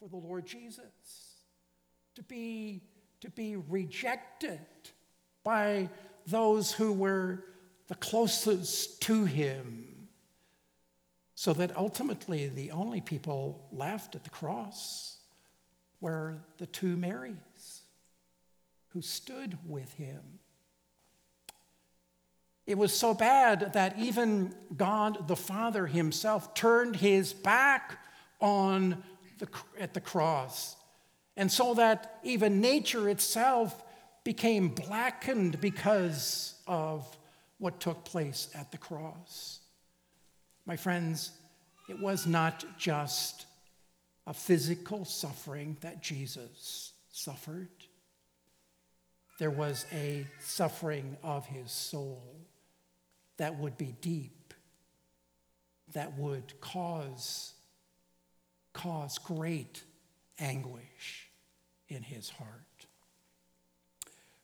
for the Lord Jesus, to be, to be rejected by those who were the closest to him, so that ultimately the only people left at the cross were the two Marys who stood with him. It was so bad that even God the Father himself turned his back on the, at the cross. And so that even nature itself became blackened because of what took place at the cross. My friends, it was not just a physical suffering that Jesus suffered, there was a suffering of his soul that would be deep, that would cause, cause great anguish in his heart.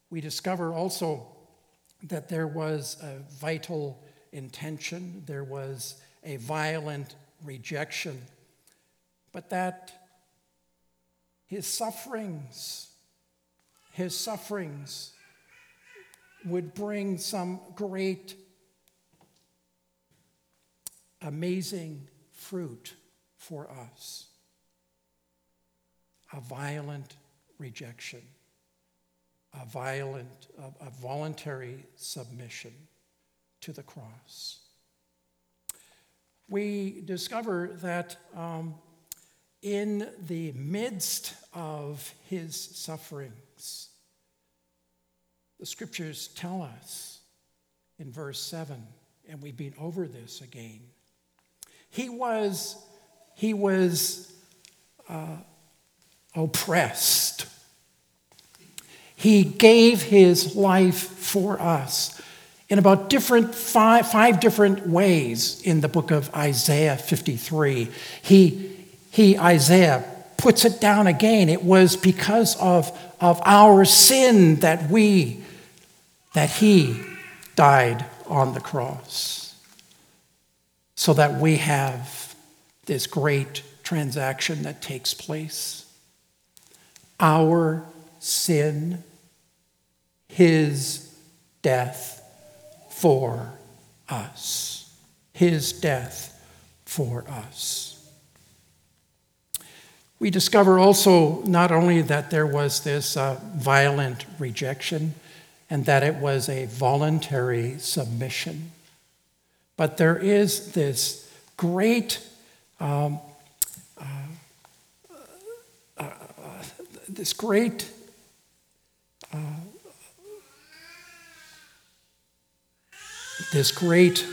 We discover also that there was a vital intention, there was a violent rejection, but that his sufferings, his sufferings would bring some great amazing fruit for us a violent rejection, a violent, a, a voluntary submission to the cross. We discover that um, in the midst of his sufferings, the scriptures tell us in verse 7, and we've been over this again, he was, he was uh, oppressed. He gave his life for us in about different five, five different ways in the book of Isaiah 53. He, he, Isaiah, puts it down again. It was because of, of our sin that we, that he died on the cross so that we have this great transaction that takes place. Our sin, his death for us. His death for us. We discover also not only that there was this uh, violent rejection and that it was a voluntary submission but there is this great, um, uh, uh, uh, this great uh, this great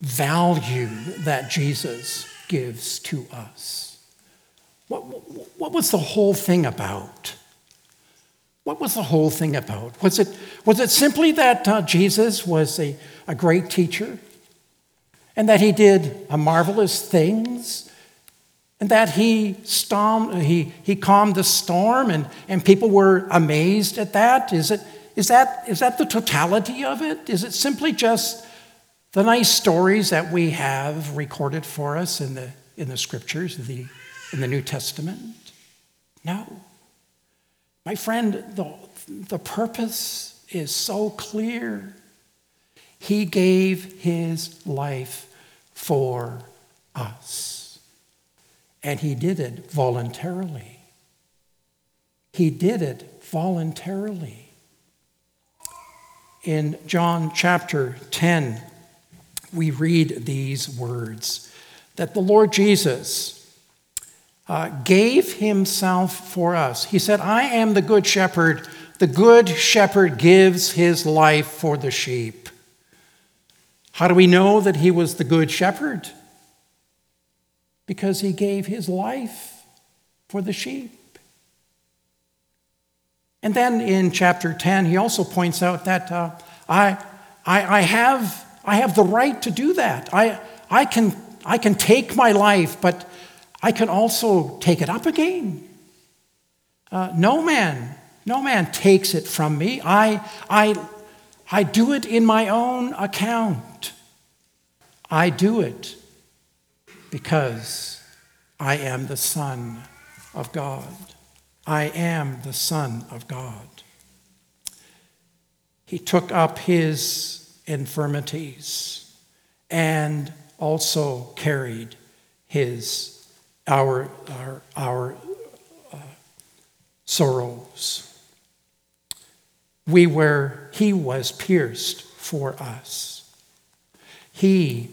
value that Jesus gives to us. What, what was the whole thing about? What was the whole thing about? Was it, was it simply that uh, Jesus was a, a great teacher? And that he did marvelous things, and that he, he, he calmed the storm, and, and people were amazed at that? Is, it, is, that? is that the totality of it? Is it simply just the nice stories that we have recorded for us in the, in the scriptures, the, in the New Testament? No. My friend, the, the purpose is so clear. He gave his life for us. And he did it voluntarily. He did it voluntarily. In John chapter 10, we read these words that the Lord Jesus uh, gave himself for us. He said, I am the good shepherd. The good shepherd gives his life for the sheep. How do we know that he was the good shepherd? Because he gave his life for the sheep. And then in chapter 10, he also points out that uh, I, I, I, have, I have the right to do that. I, I, can, I can take my life, but I can also take it up again. Uh, no man, no man takes it from me. I, I, I do it in my own account. I do it because I am the Son of God. I am the Son of God. He took up his infirmities and also carried his our our, our uh, sorrows. We were he was pierced for us. He,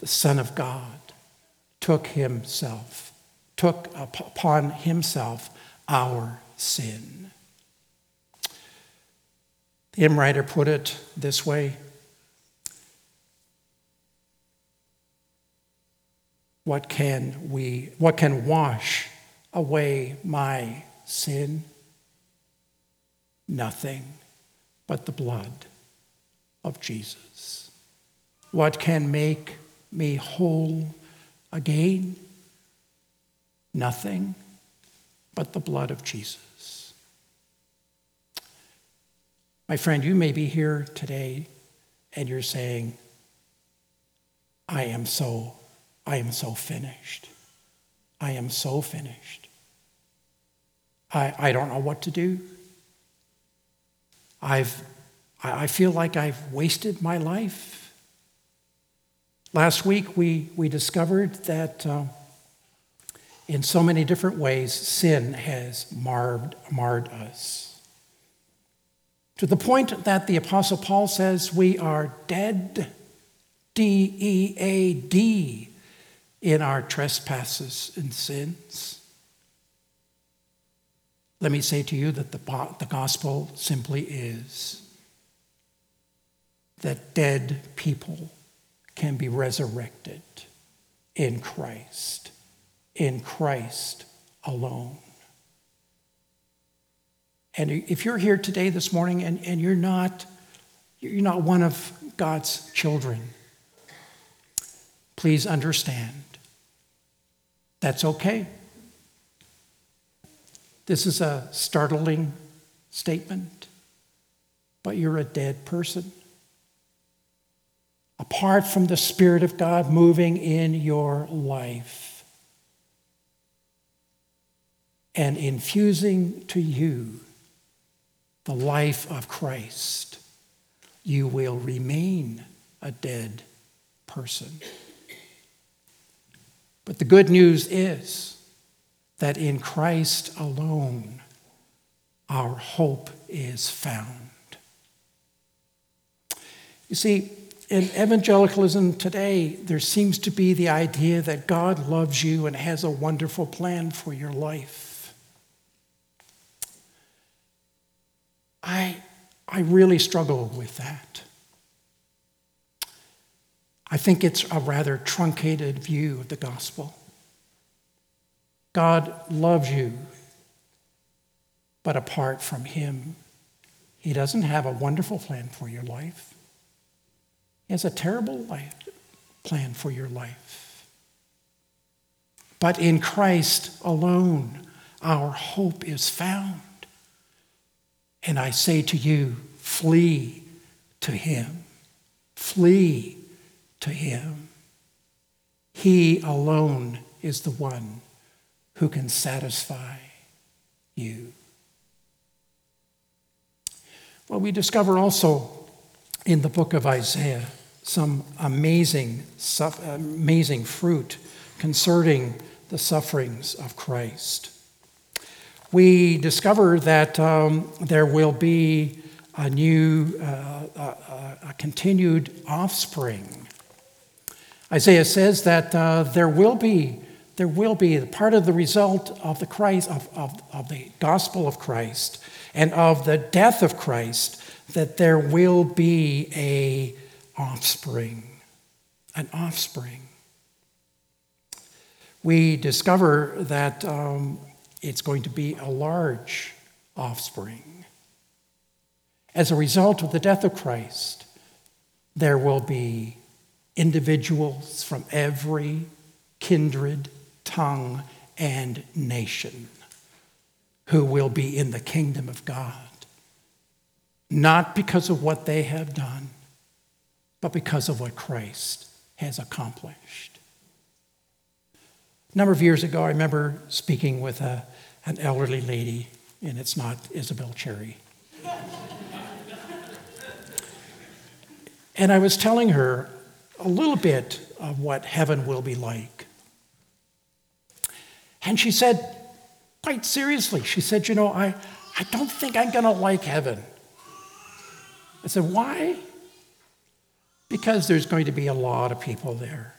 the Son of God, took himself, took upon himself our sin. The hymn writer put it this way What can we, what can wash away my sin? Nothing but the blood of Jesus. What can make me whole again? Nothing but the blood of Jesus. My friend, you may be here today and you're saying, I am so, I am so finished. I am so finished. I, I don't know what to do. I've, I feel like I've wasted my life. Last week, we, we discovered that uh, in so many different ways, sin has marred, marred us. To the point that the Apostle Paul says we are dead, D E A D, in our trespasses and sins. Let me say to you that the, the gospel simply is that dead people can be resurrected in Christ, in Christ alone. And if you're here today, this morning, and, and you're not you're not one of God's children, please understand that's okay. This is a startling statement, but you're a dead person. Apart from the Spirit of God moving in your life and infusing to you the life of Christ, you will remain a dead person. But the good news is that in Christ alone our hope is found. You see, in evangelicalism today, there seems to be the idea that God loves you and has a wonderful plan for your life. I, I really struggle with that. I think it's a rather truncated view of the gospel. God loves you, but apart from Him, He doesn't have a wonderful plan for your life. He has a terrible life, plan for your life. But in Christ alone, our hope is found. And I say to you, flee to Him. Flee to Him. He alone is the one who can satisfy you. Well, we discover also in the book of Isaiah some amazing, amazing fruit concerning the sufferings of Christ. We discover that um, there will be a new, uh, a, a continued offspring. Isaiah says that uh, there will be there will be part of the result of the Christ, of, of, of the gospel of Christ and of the death of Christ, that there will be a offspring, an offspring. We discover that um, it's going to be a large offspring. As a result of the death of Christ, there will be individuals from every kindred, tongue, and nation who will be in the kingdom of God. Not because of what they have done, but because of what Christ has accomplished. A number of years ago, I remember speaking with a, an elderly lady, and it's not Isabel Cherry. and I was telling her a little bit of what heaven will be like. And she said, quite seriously, she said, You know, I, I don't think I'm going to like heaven. I said, Why? Because there's going to be a lot of people there.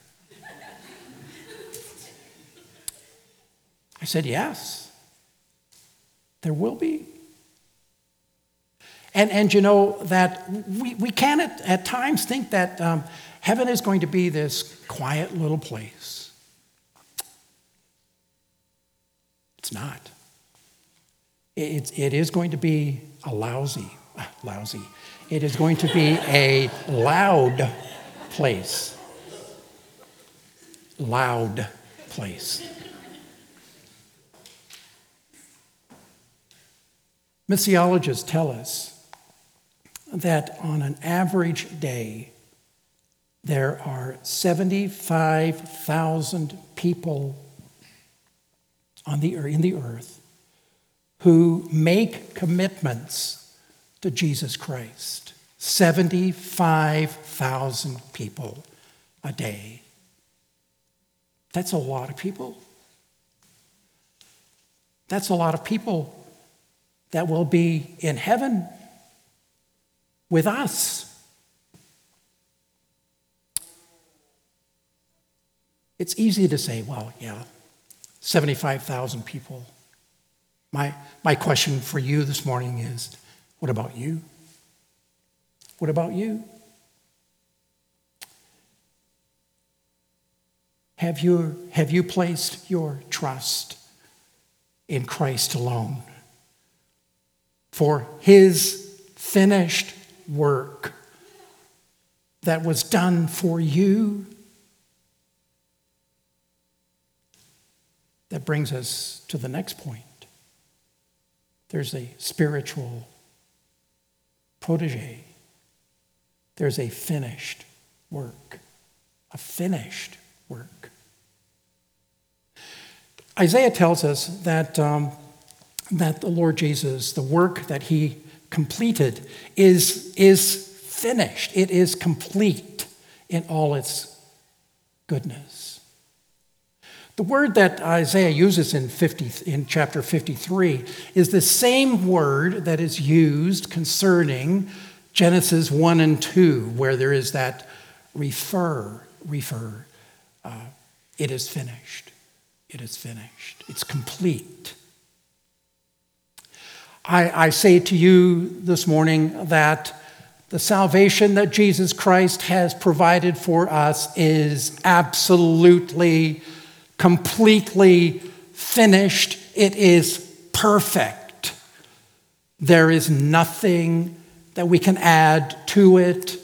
I said, Yes, there will be. And, and you know that we, we can at, at times think that um, heaven is going to be this quiet little place. It's not. It, it is going to be a lousy, lousy. It is going to be a loud place. Loud place. Missiologists tell us that on an average day, there are 75,000 people on the, er, in the earth who make commitments to Jesus Christ. 75,000 people a day. That's a lot of people. That's a lot of people that will be in heaven with us. It's easy to say, well, yeah, 75,000 people. My, my question for you this morning is what about you? What about you? Have you, have you placed your trust in Christ alone? for his finished work that was done for you. That brings us to the next point. There's a spiritual protege. There's a finished work. A finished work. Isaiah tells us that um, that the Lord Jesus, the work that he completed, is, is finished. It is complete in all its goodness. The word that Isaiah uses in, 50, in chapter 53 is the same word that is used concerning Genesis 1 and 2, where there is that refer, refer. Uh, it is finished. It is finished. It's complete. I, I say to you this morning that the salvation that Jesus Christ has provided for us is absolutely, completely finished. It is perfect. There is nothing that we can add to it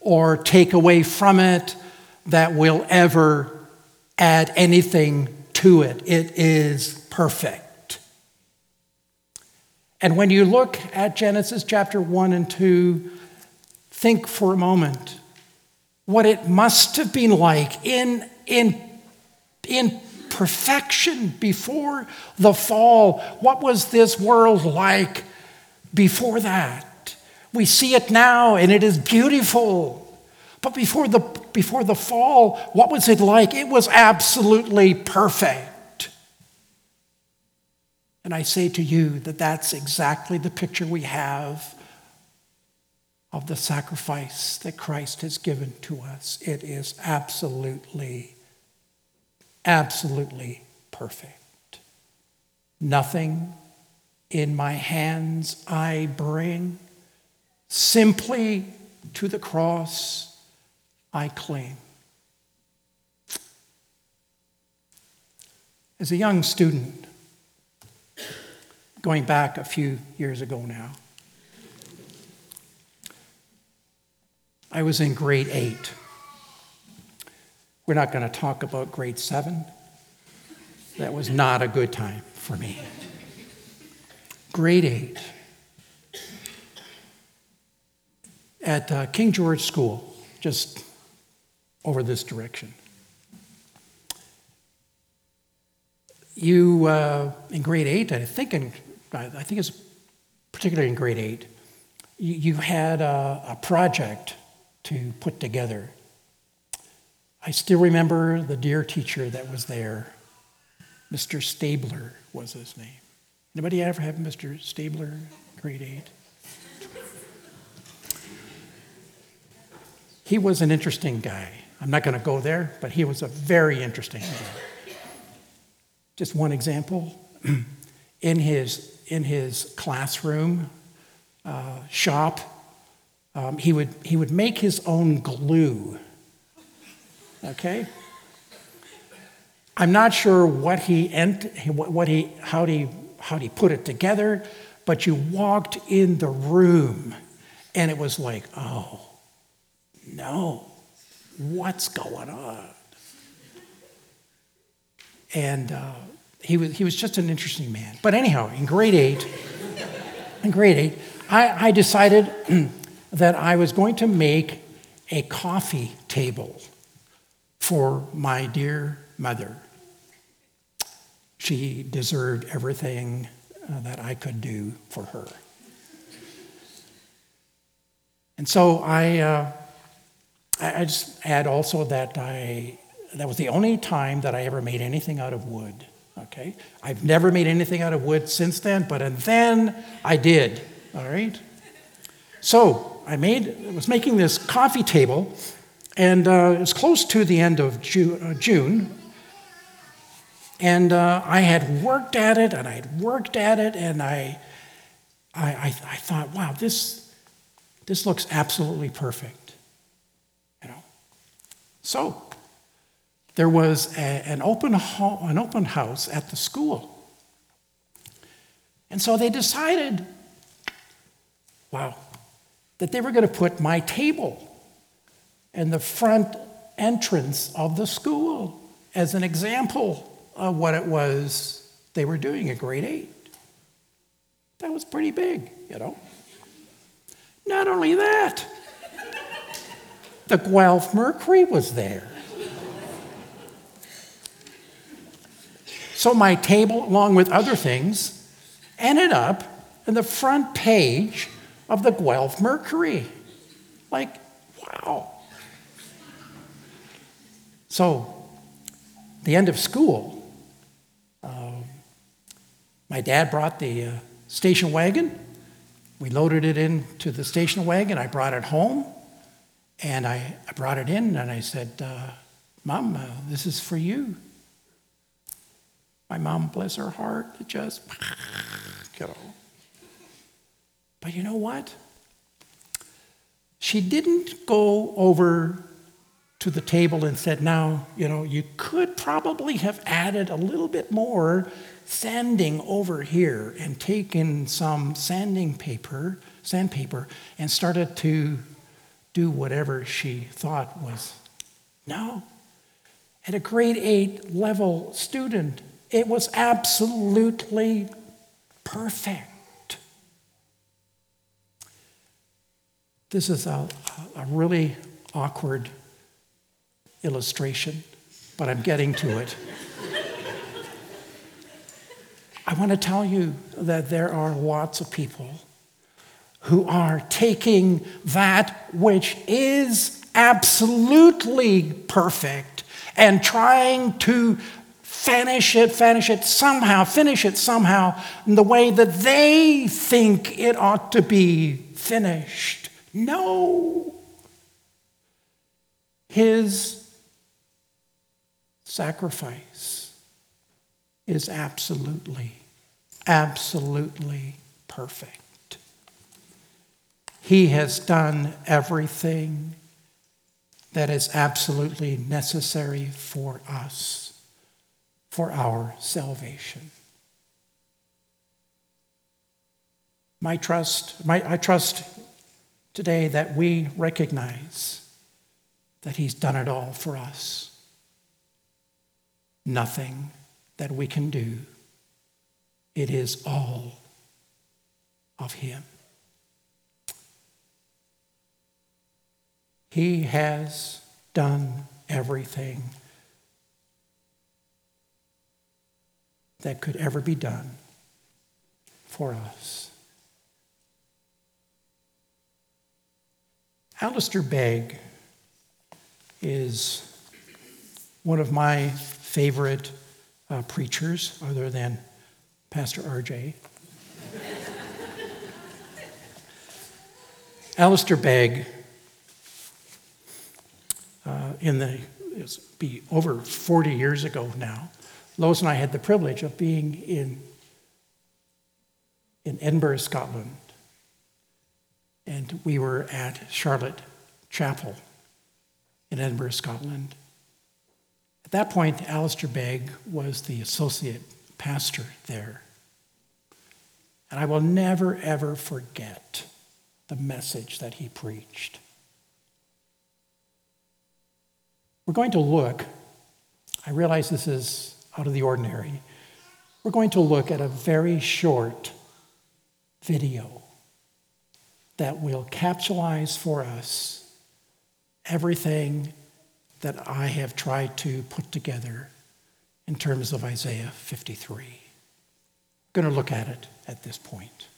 or take away from it that will ever add anything to it. It is perfect. And when you look at Genesis chapter 1 and 2, think for a moment what it must have been like in, in, in perfection before the fall. What was this world like before that? We see it now and it is beautiful. But before the, before the fall, what was it like? It was absolutely perfect. And I say to you that that's exactly the picture we have of the sacrifice that Christ has given to us. It is absolutely, absolutely perfect. Nothing in my hands I bring, simply to the cross I cling. As a young student, going back a few years ago now. I was in grade eight. We're not going to talk about grade seven. That was not a good time for me. Grade eight. At uh, King George School, just over this direction. you, uh, in grade eight, I think, in, I think it's particularly in grade eight, you, you had a, a project to put together. I still remember the dear teacher that was there. Mr. Stabler was his name. Anybody ever have Mr. Stabler, grade eight? He was an interesting guy. I'm not going to go there, but he was a very interesting guy. Just one example. In his, in his classroom uh, shop, um, he, would, he would make his own glue. Okay? I'm not sure what he, ent- what he, how, he, how he put it together, but you walked in the room and it was like, oh, no, what's going on? And uh, he, was, he was just an interesting man. But anyhow, in grade eight, in grade eight, I, I decided that I was going to make a coffee table for my dear mother. She deserved everything uh, that I could do for her. And so I, uh, I just add also that I that was the only time that I ever made anything out of wood. Okay, I've never made anything out of wood since then, but and then I did. All right. So I made was making this coffee table, and uh, it was close to the end of June, uh, June and uh, I had worked at it, and I had worked at it, and I, I, I, I thought, wow, this, this looks absolutely perfect. You know? So there was a, an, open ho- an open house at the school. And so they decided, wow, that they were going to put my table in the front entrance of the school as an example of what it was they were doing at grade eight. That was pretty big, you know. Not only that, the Guelph Mercury was there. So my table, along with other things, ended up in the front page of the Guelph Mercury. Like, wow. So, the end of school, uh, my dad brought the uh, station wagon. We loaded it into the station wagon. I brought it home. And I, I brought it in and I said, uh, Mom, uh, this is for you. My mom, bless her heart, just, you know. But you know what? She didn't go over to the table and said, Now, you know, you could probably have added a little bit more sanding over here and taken some sanding paper, sandpaper, and started to do whatever she thought was. No. At a grade eight level student, it was absolutely perfect. This is a, a really awkward illustration, but I'm getting to it. I want to tell you that there are lots of people who are taking that which is absolutely perfect and trying to finish it, finish it somehow, finish it somehow in the way that they think it ought to be finished. No. His sacrifice is absolutely, absolutely perfect. He has done everything that is absolutely necessary for us, for our salvation. My trust, my, I trust today that we recognize that He's done it all for us. Nothing that we can do. It is all of Him. He has done everything. that could ever be done for us. Alistair Begg is one of my favorite uh, preachers, other than Pastor RJ. Alistair Begg, uh, in the it's be over 40 years ago now, Lois and I had the privilege of being in, in Edinburgh, Scotland. And we were at Charlotte Chapel in Edinburgh, Scotland. At that point, Alistair Begg was the associate pastor there. And I will never, ever forget the message that he preached. We're going to look, I realize this is out of the ordinary. We're going to look at a very short video that will capsulize for us everything that I have tried to put together in terms of Isaiah 53. I'm going to look at it at this point.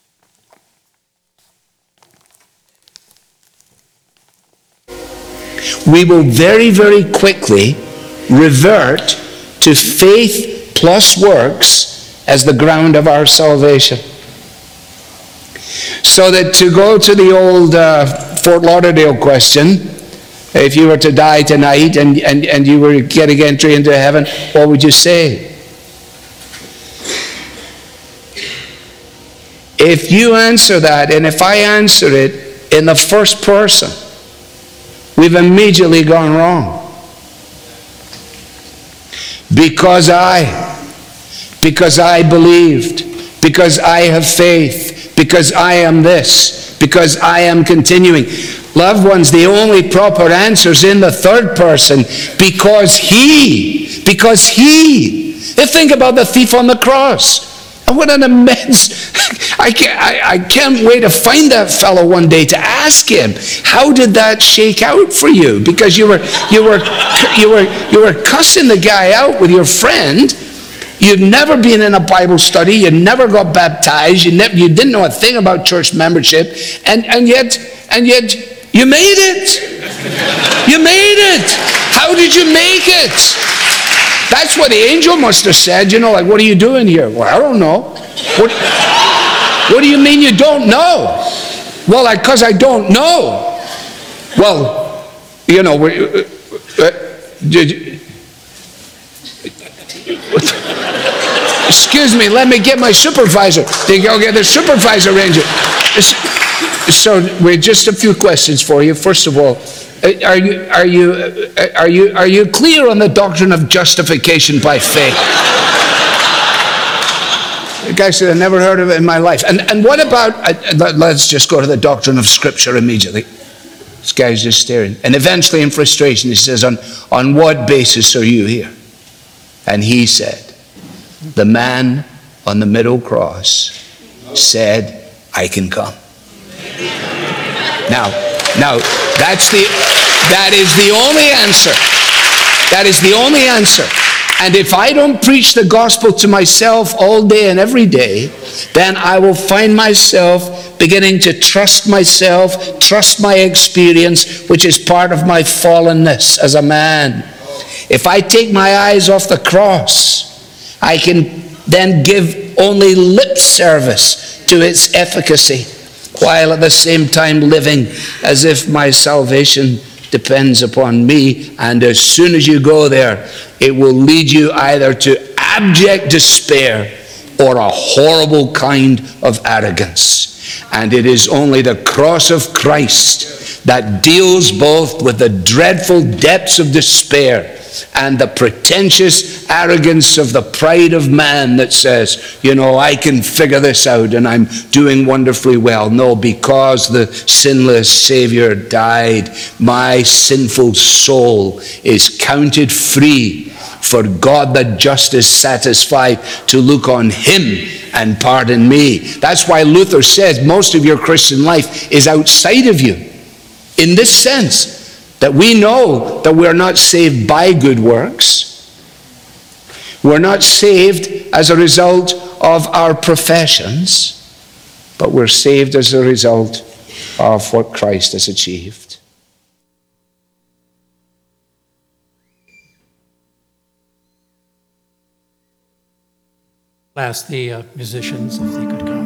We will very, very quickly revert to faith plus works as the ground of our salvation. So that to go to the old uh, Fort Lauderdale question, if you were to die tonight and, and, and you were getting entry into heaven, what would you say? If you answer that, and if I answer it in the first person, we've immediately gone wrong. Because I, because I believed, because I have faith, because I am this, because I am continuing. Loved ones, the only proper answer is in the third person because he, because he. Think about the thief on the cross. What an immense, I can't, I, I can't wait to find that fellow one day to ask him, how did that shake out for you? Because you were, you were, you were, you were cussing the guy out with your friend. You'd never been in a Bible study. You never got baptized. You, never, you didn't know a thing about church membership. And, and yet, and yet, you made it. You made it. How did you make it? That's what the angel must have said. You know, like, what are you doing here? Well, I don't know. What, what do you mean you don't know? Well, because I, I, don't know. Well, you know, uh, uh, did, excuse me, let me get my supervisor. They go get the supervisor ranger. So, we're just a few questions for you. First of all, uh, are you, are, you, uh, are, you, are you clear on the doctrine of justification by faith? the guy said, I never heard of it in my life. And, and what about, uh, let's just go to the doctrine of Scripture immediately. This guy's just staring. And eventually, in frustration, he says, On, on what basis are you here? And he said, The man on the middle cross said, I can come. Now, now, that's the, that is the only answer. That is the only answer. And if I don't preach the gospel to myself all day and every day, then I will find myself beginning to trust myself, trust my experience, which is part of my fallenness as a man. If I take my eyes off the cross, I can then give only lip service to its efficacy while at the same time living as if my salvation depends upon me. And as soon as you go there, it will lead you either to abject despair or a horrible kind of arrogance. And it is only the cross of Christ that deals both with the dreadful depths of despair and the pretentious arrogance of the pride of man that says, you know, I can figure this out and I'm doing wonderfully well. No, because the sinless Savior died, my sinful soul is counted free for God the just is satisfied to look on him and pardon me. That's why Luther says most of your Christian life is outside of you. In this sense, that we know that we are not saved by good works. We're not saved as a result of our professions, but we're saved as a result of what Christ has achieved. Ask the uh, musicians if they could come.